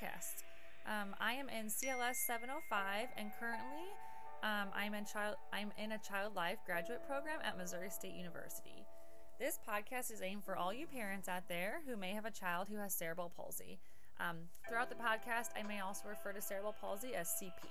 podcast. Um, I am in CLS 705, and currently um, I'm in child I'm in a Child Life graduate program at Missouri State University. This podcast is aimed for all you parents out there who may have a child who has cerebral palsy. Um, throughout the podcast, I may also refer to cerebral palsy as CP.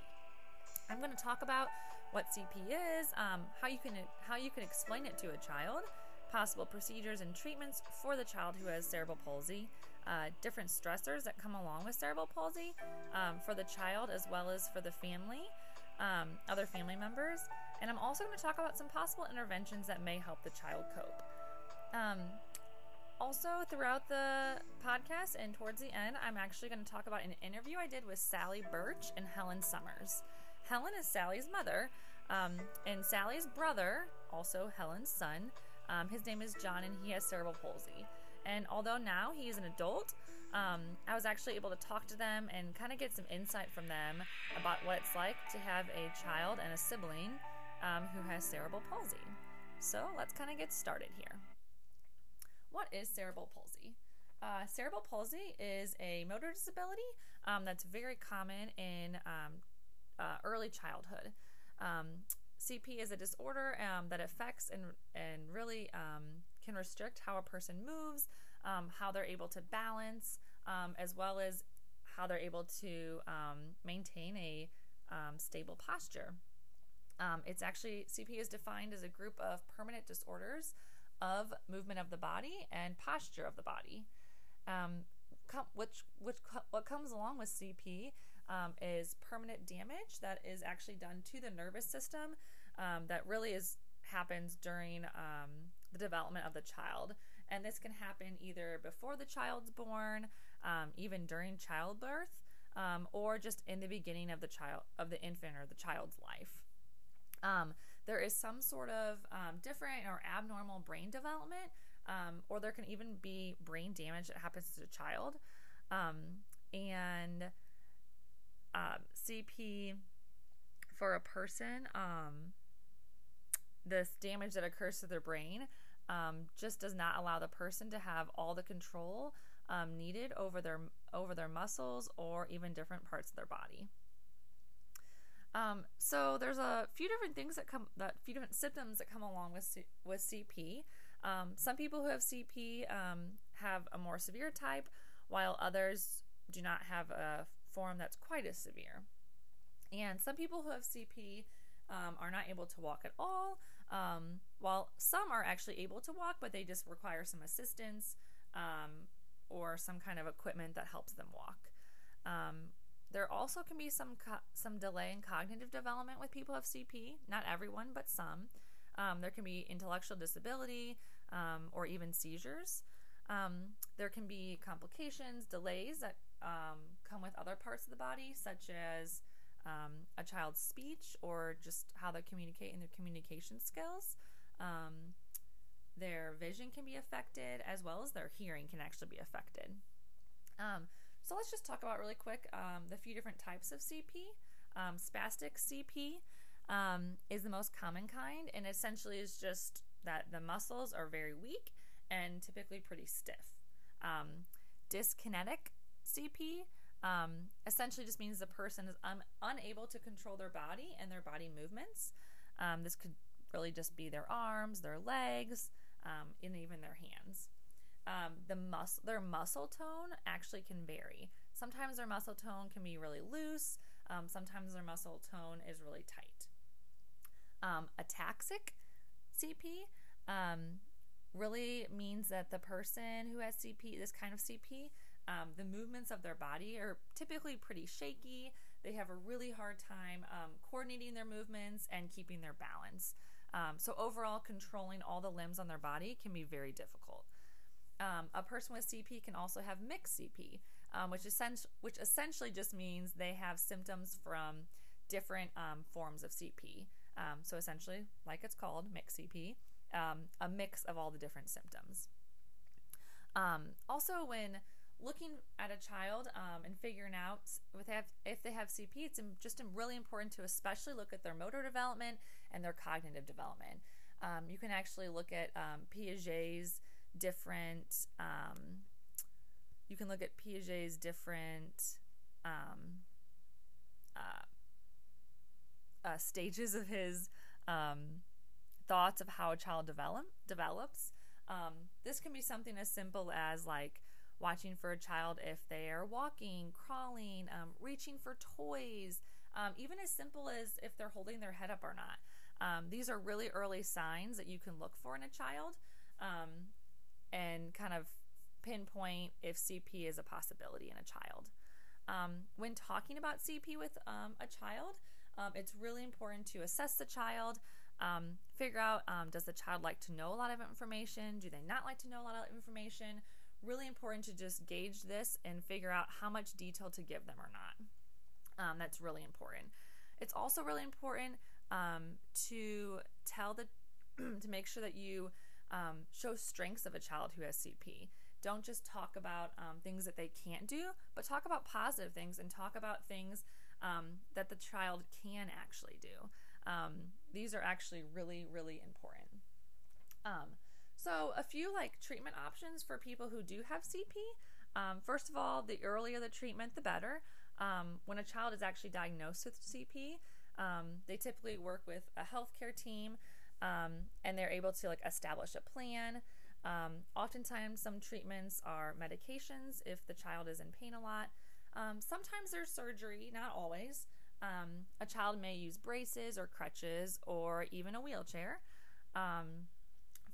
I'm going to talk about what CP is, um, how you can how you can explain it to a child, possible procedures and treatments for the child who has cerebral palsy, uh, different stressors that come along with cerebral palsy um, for the child as well as for the family, um, other family members, and I'm also going to talk about some possible interventions that may help the child cope. Um, also, throughout the podcast and towards the end, I'm actually going to talk about an interview I did with Sally Birch and Helen Summers. Helen is Sally's mother, um, and Sally's brother, also Helen's son, um, his name is John, and he has cerebral palsy. And although now he is an adult, um, I was actually able to talk to them and kind of get some insight from them about what it's like to have a child and a sibling um, who has cerebral palsy. So let's kind of get started here. What is cerebral palsy? Uh, cerebral palsy is a motor disability um, that's very common in um, uh, early childhood. Um, CP is a disorder um, that affects and and really um, can restrict how a person moves, um, how they're able to balance, as well as how they're able to maintain a stable posture. it's actually CP is defined as a group of permanent disorders of movement of the body and posture of the body. Um, com- which which co- what comes along with CP um, is permanent damage that is actually done to the nervous system um, that really is happens during um, the development of the child, and this can happen either before the child's born, um, even during childbirth, um, or just in the beginning of the child of the infant or the child's life. Um, there is some sort of um, different or abnormal brain development, um, or there can even be brain damage that happens to the child. Um, and CP for a person, this damage that occurs to their brain um, just does not allow the person to have all the control needed over their over their muscles or even different parts of their body. Um, so there's a few different things that come, that few different symptoms that come along with C- with CP. Um, some people who have CP um, have a more severe type, while others do not have a form that's quite as severe. And some people who have CP um, are not able to walk at all, um, while some are actually able to walk, but they just require some assistance um, or some kind of equipment that helps them walk. Um, there also can be some co- some delay in cognitive development with people of CP. Not everyone, but some. Um, there can be intellectual disability um, or even seizures. Um, there can be complications, delays that come with other parts of the body, such as um, a child's speech or just how they communicate and their communication skills. Um, their vision can be affected, as well as their hearing can actually be affected. Um, so let's just talk about really quick um, the few different types of CP. Um, spastic CP um, is the most common kind, and essentially is just that the muscles are very weak and typically pretty stiff. Dyskinetic CP um, essentially just means the person is un- unable to control their body and their body movements. Um, this could really just be their arms, their legs, and even their hands um, the mus- their muscle tone actually can vary. Sometimes their muscle tone can be really loose. Um, sometimes their muscle tone is really tight. Um, ataxic CP um, really means that the person who has CP, this kind of CP, um, the movements of their body are typically pretty shaky. They have a really hard time um, coordinating their movements and keeping their balance. Um, so, overall, controlling all the limbs on their body can be very difficult. Um, a person with CP can also have mixed CP, um, which, which essentially just means they have symptoms from different um, forms of CP. So essentially, like it's called, mixed CP, a mix of all the different symptoms. Also, when looking at a child and figuring out if they, have, if they have CP, it's just really important to especially look at their motor development and their cognitive development. you can actually look at Piaget's different um, you can look at Piaget's different um, uh, uh, stages of his um, thoughts of how a child develop develops. Um, this can be something as simple as like watching for a child if they are walking, crawling, um, reaching for toys, um, even as simple as if they're holding their head up or not. Um, these are really early signs that you can look for in a child um, and kind of pinpoint if CP is a possibility in a child. Um, when talking about CP with um, a child, it's really important to assess the child, figure out does the child like to know a lot of information? Do they not like to know a lot of information? Really important to just gauge this and figure out how much detail to give them or not. that's really important. It's also really important um, to tell the to make sure that you um, show strengths of a child who has CP. Don't just talk about um, things that they can't do, but talk about positive things and talk about things um, that the child can actually do. Um, these are actually really, really important. Um, so, a few like treatment options for people who do have CP. first of all, the earlier the treatment, the better. when a child is actually diagnosed with CP, um, they typically work with a healthcare team um, and they're able to like establish a plan. Um, oftentimes, some treatments are medications if the child is in pain a lot. Um, sometimes there's surgery, not always. Um, a child may use braces or crutches or even a wheelchair. Um,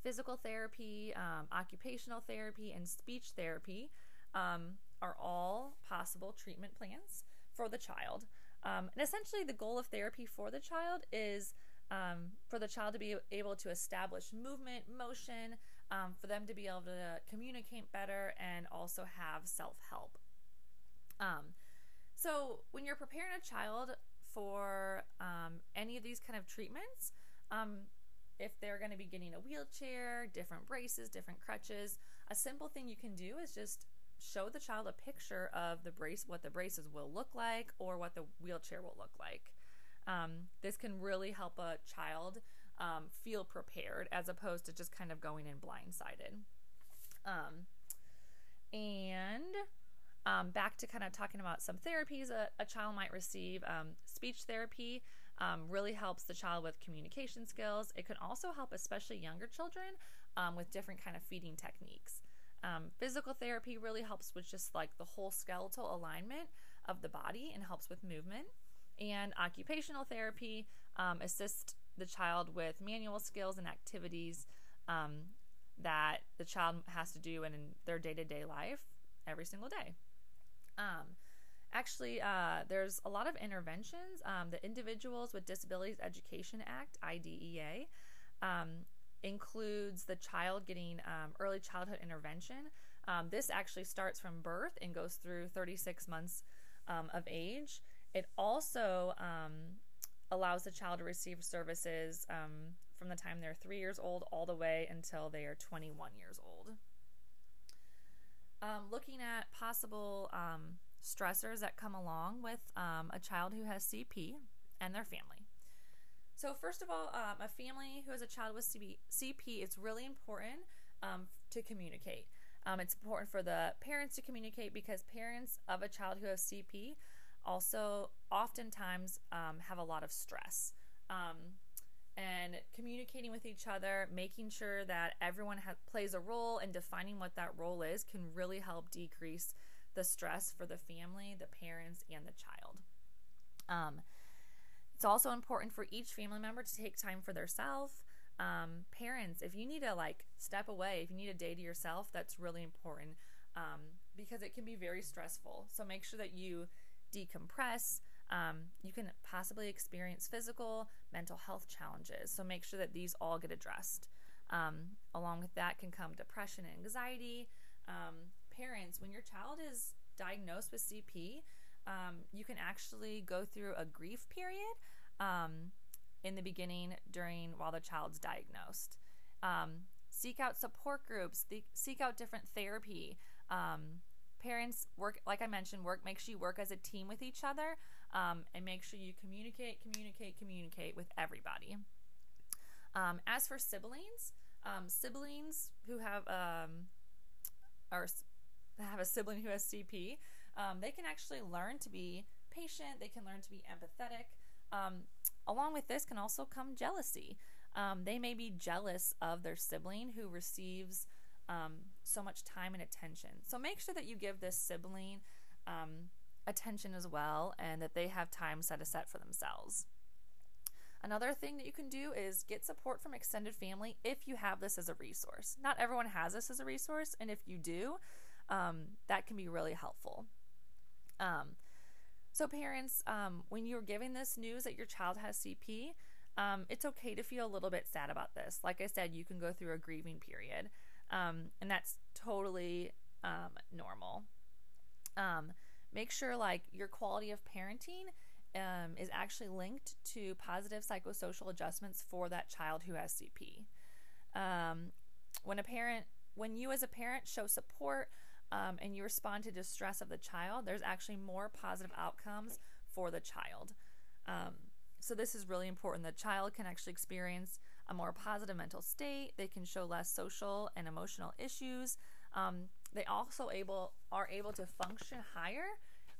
physical therapy, occupational therapy, and speech therapy are all possible treatment plans for the child. Um, and essentially, the goal of therapy for the child is um, for the child to be able to establish movement, motion, um, for them to be able to communicate better, and also have self help. Um, so, when you're preparing a child for um, any of these kind of treatments, um, if they're going to be getting a wheelchair, different braces, different crutches, a simple thing you can do is just show the child a picture of the brace, what the braces will look like, or what the wheelchair will look like. Um, this can really help a child um, feel prepared as opposed to just kind of going in blindsided. Um, and um, back to kind of talking about some therapies a, a child might receive. Um, speech therapy um, really helps the child with communication skills. It can also help, especially younger children, with different kind of feeding techniques. Um, physical therapy really helps with just like the whole skeletal alignment of the body and helps with movement. And occupational therapy um, assists the child with manual skills and activities um, that the child has to do in their day to day life every single day. Um, actually, uh, there's a lot of interventions. Um, the Individuals with Disabilities Education Act, IDEA, um, includes the child getting um, early childhood intervention. Um, this actually starts from birth and goes through 36 months um, of age. It also um, allows the child to receive services um, from the time they're three years old all the way until they are 21 years old. Um, looking at possible stressors that come along with a child who has CP and their family. So, first of all, um, a family who has a child with CP, it's really important um, to communicate. Um, it's important for the parents to communicate because parents of a child who has CP also oftentimes um, have a lot of stress. Um, and communicating with each other, making sure that everyone ha- plays a role and defining what that role is can really help decrease the stress for the family, the parents, and the child. Um, it's also important for each family member to take time for themselves. Um, parents, if you need to like step away, if you need a day to yourself, that's really important um, because it can be very stressful. So make sure that you decompress. Um, you can possibly experience physical, mental health challenges. So make sure that these all get addressed. Um, along with that can come depression and anxiety. Um, parents, when your child is diagnosed with CP, um, you can actually go through a grief period um, in the beginning, during, while the child's diagnosed. Um, seek out support groups, th- seek out different therapy. Um, parents work, like I mentioned, work, make sure you work as a team with each other um, and make sure you communicate, communicate, communicate with everybody. Um, as for siblings, siblings who have, or have a sibling who has CP, um, they can actually learn to be patient, they can learn to be empathetic. Um, along with this can also come jealousy. Um, they may be jealous of their sibling who receives um, so much time and attention. So make sure that you give this sibling um, attention as well and that they have time set aside for themselves. Another thing that you can do is get support from extended family if you have this as a resource. Not everyone has this as a resource, and if you do, um, that can be really helpful. Um, so, parents, um, when you're giving this news that your child has CP, um, it's okay to feel a little bit sad about this. Like I said, you can go through a grieving period, um, and that's totally um, normal. Um, make sure like your quality of parenting um, is actually linked to positive psychosocial adjustments for that child who has CP. Um, when a parent, when you as a parent show support um, and you respond to distress of the child, there's actually more positive outcomes for the child. Um, so this is really important. The child can actually experience a more positive mental state. They can show less social and emotional issues. Um, they also able are able to function higher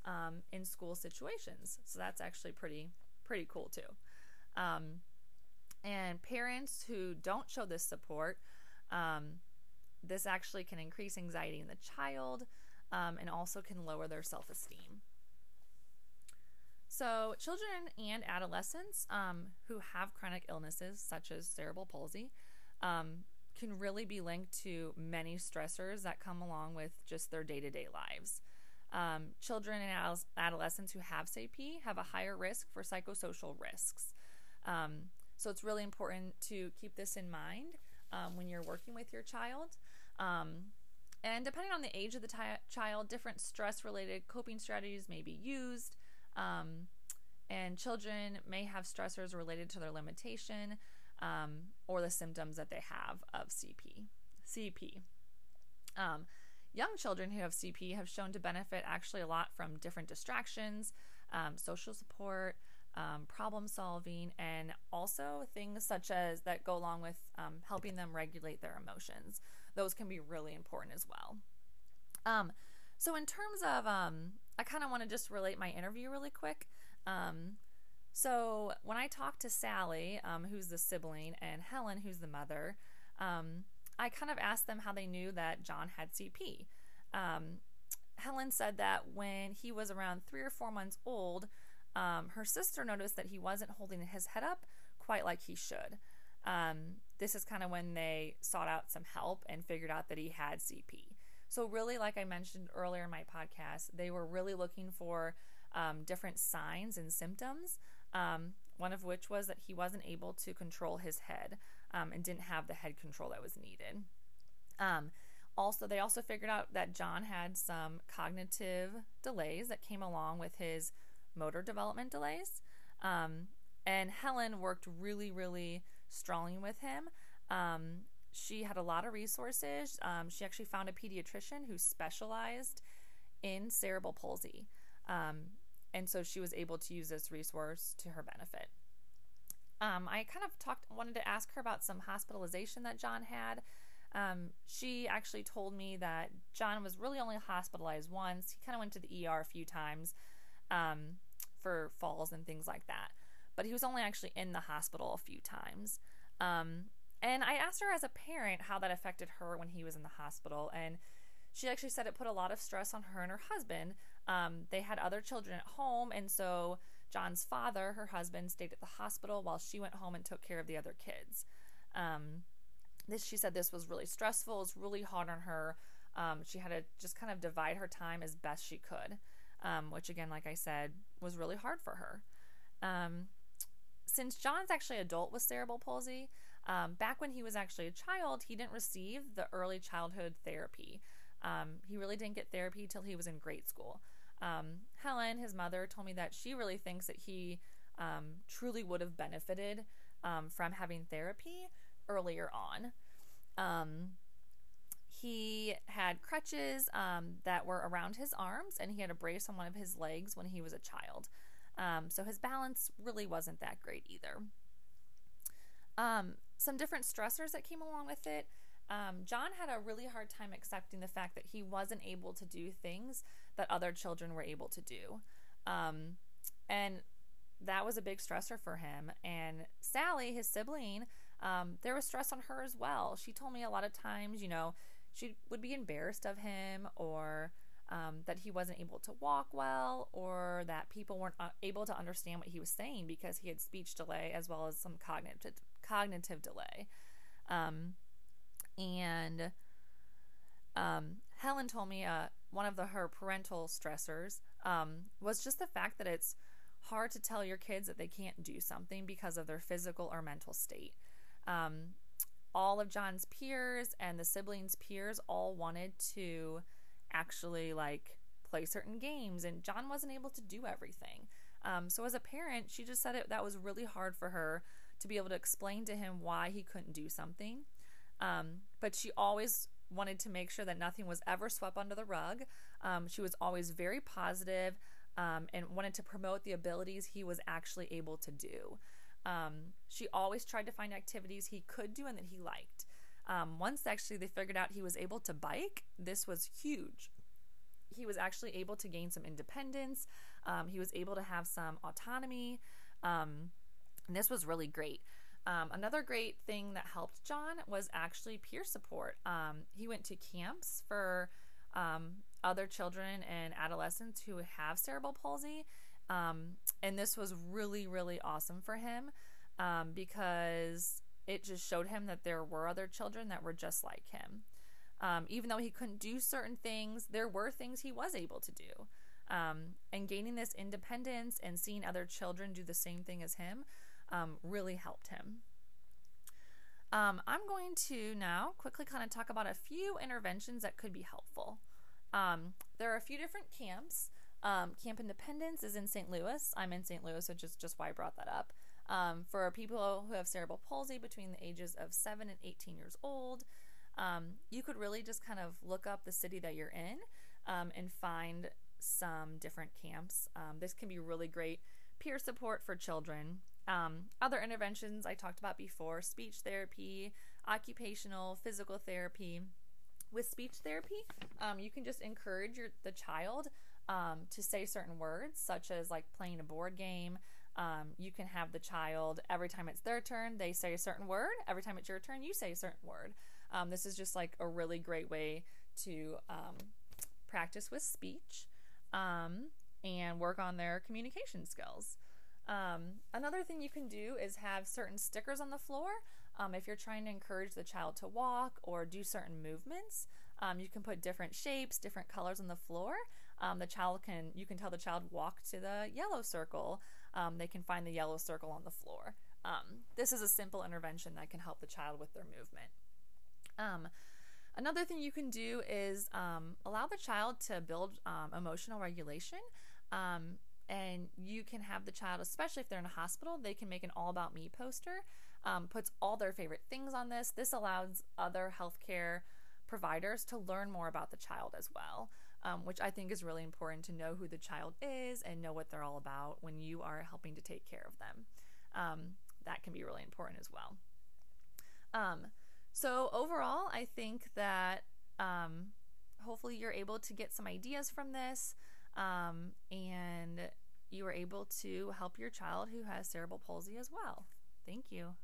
um, in school situations. So that's actually pretty pretty cool too. Um, and parents who don't show this support, um, this actually can increase anxiety in the child um, and also can lower their self esteem. So, children and adolescents um, who have chronic illnesses such as cerebral palsy um, can really be linked to many stressors that come along with just their day to day lives. Um, children and adolescents who have CP have a higher risk for psychosocial risks. Um, so it's really important to keep this in mind um, when you're working with your child. Um, and depending on the age of the t- child, different stress related coping strategies may be used. Um, and children may have stressors related to their limitation um, or the symptoms that they have of CP. CP. Um, young children who have CP have shown to benefit actually a lot from different distractions, um, social support, um, problem solving, and also things such as that go along with um, helping them regulate their emotions. Those can be really important as well. Um, so, in terms of, um, I kind of want to just relate my interview really quick. Um, so when I talked to Sally, um, who's the sibling, and Helen, who's the mother, um, I kind of asked them how they knew that John had CP. Um, Helen said that when he was around three or four months old, um, her sister noticed that he wasn't holding his head up quite like he should. Um, this is kind of when they sought out some help and figured out that he had CP. So, really, like I mentioned earlier in my podcast, they were really looking for um, different signs and symptoms um, one of which was that he wasn't able to control his head um, and didn't have the head control that was needed. Um, also, they also figured out that John had some cognitive delays that came along with his motor development delays. Um, and Helen worked really, really strongly with him. Um, she had a lot of resources. Um, she actually found a pediatrician who specialized in cerebral palsy. Um, and so she was able to use this resource to her benefit. Um, I kind of talked, wanted to ask her about some hospitalization that John had. Um, she actually told me that John was really only hospitalized once. He kind of went to the ER a few times um, for falls and things like that, but he was only actually in the hospital a few times. Um, and I asked her as a parent how that affected her when he was in the hospital, and she actually said it put a lot of stress on her and her husband. Um, they had other children at home, and so John's father, her husband, stayed at the hospital while she went home and took care of the other kids. Um, this, she said, this was really stressful. It was really hard on her. Um, she had to just kind of divide her time as best she could, um, which again, like I said, was really hard for her. Um, since John's actually adult with cerebral palsy, um, back when he was actually a child, he didn't receive the early childhood therapy. Um, he really didn't get therapy till he was in grade school. Um, Helen, his mother, told me that she really thinks that he um, truly would have benefited um, from having therapy earlier on. Um, he had crutches that were around his arms, and he had a brace on one of his legs when he was a child. So his balance really wasn't that great either. some different stressors that came along with it um, John had a really hard time accepting the fact that he wasn't able to do things that other children were able to do. Um, and that was a big stressor for him. And Sally, his sibling, um, there was stress on her as well. She told me a lot of times, you know, she would be embarrassed of him or um, that he wasn't able to walk well or that people weren't uh, able to understand what he was saying because he had speech delay as well as some cognitive cognitive delay. Um, and um, Helen told me uh, one of the her parental stressors um, was just the fact that it's hard to tell your kids that they can't do something because of their physical or mental state. Um, all of John's peers and the siblings' peers all wanted to actually like play certain games, and John wasn't able to do everything. Um, so as a parent, she just said it that was really hard for her to be able to explain to him why he couldn't do something. Um, but she always wanted to make sure that nothing was ever swept under the rug. Um, she was always very positive, um, and wanted to promote the abilities he was actually able to do. Um, she always tried to find activities he could do and that he liked. Um, once actually they figured out he was able to bike, this was huge. He was actually able to gain some independence. Um, he was able to have some autonomy. Um, and this was really great. Um, another great thing that helped John was actually peer support. Um, he went to camps for um, other children and adolescents who have cerebral palsy. Um, and this was really, really awesome for him um, because it just showed him that there were other children that were just like him. Um, even though he couldn't do certain things, there were things he was able to do. and gaining this independence and seeing other children do the same thing as him um, really helped him. Um, I'm going to now quickly kind of talk about a few interventions that could be helpful. Um, there are a few different camps. Um, Camp Independence is in St. Louis. I'm in St. Louis, which is just why I brought that up. Um, for people who have cerebral palsy between the ages of 7 and 18 years old, um, you could really just kind of look up the city that you're in um, and find some different camps. this can be really great peer support for children. Um, other interventions I talked about before speech therapy, occupational, physical therapy. With speech therapy, um, you can just encourage your, the child um, to say certain words, such as like playing a board game. Um, you can have the child, every time it's their turn, they say a certain word. Every time it's your turn, you say a certain word. Um, this is just like a really great way to um, practice with speech and work on their communication skills. Um, another thing you can do is have certain stickers on the floor. Um, if you're trying to encourage the child to walk or do certain movements, um, you can put different shapes, different colors on the floor. Um, the child can, you can tell the child walk to the yellow circle. Um, they can find the yellow circle on the floor. Um, this is a simple intervention that can help the child with their movement. Another thing you can do is um, allow the child to build um, emotional regulation. Um, and you can have the child, especially if they're in a hospital, they can make an all about me poster, um, puts all their favorite things on this. This allows other healthcare providers to learn more about the child as well, um, which I think is really important to know who the child is and know what they're all about when you are helping to take care of them. Um, that can be really important as well. Um, so, overall, I think that um, hopefully you're able to get some ideas from this um, and you are able to help your child who has cerebral palsy as well. Thank you.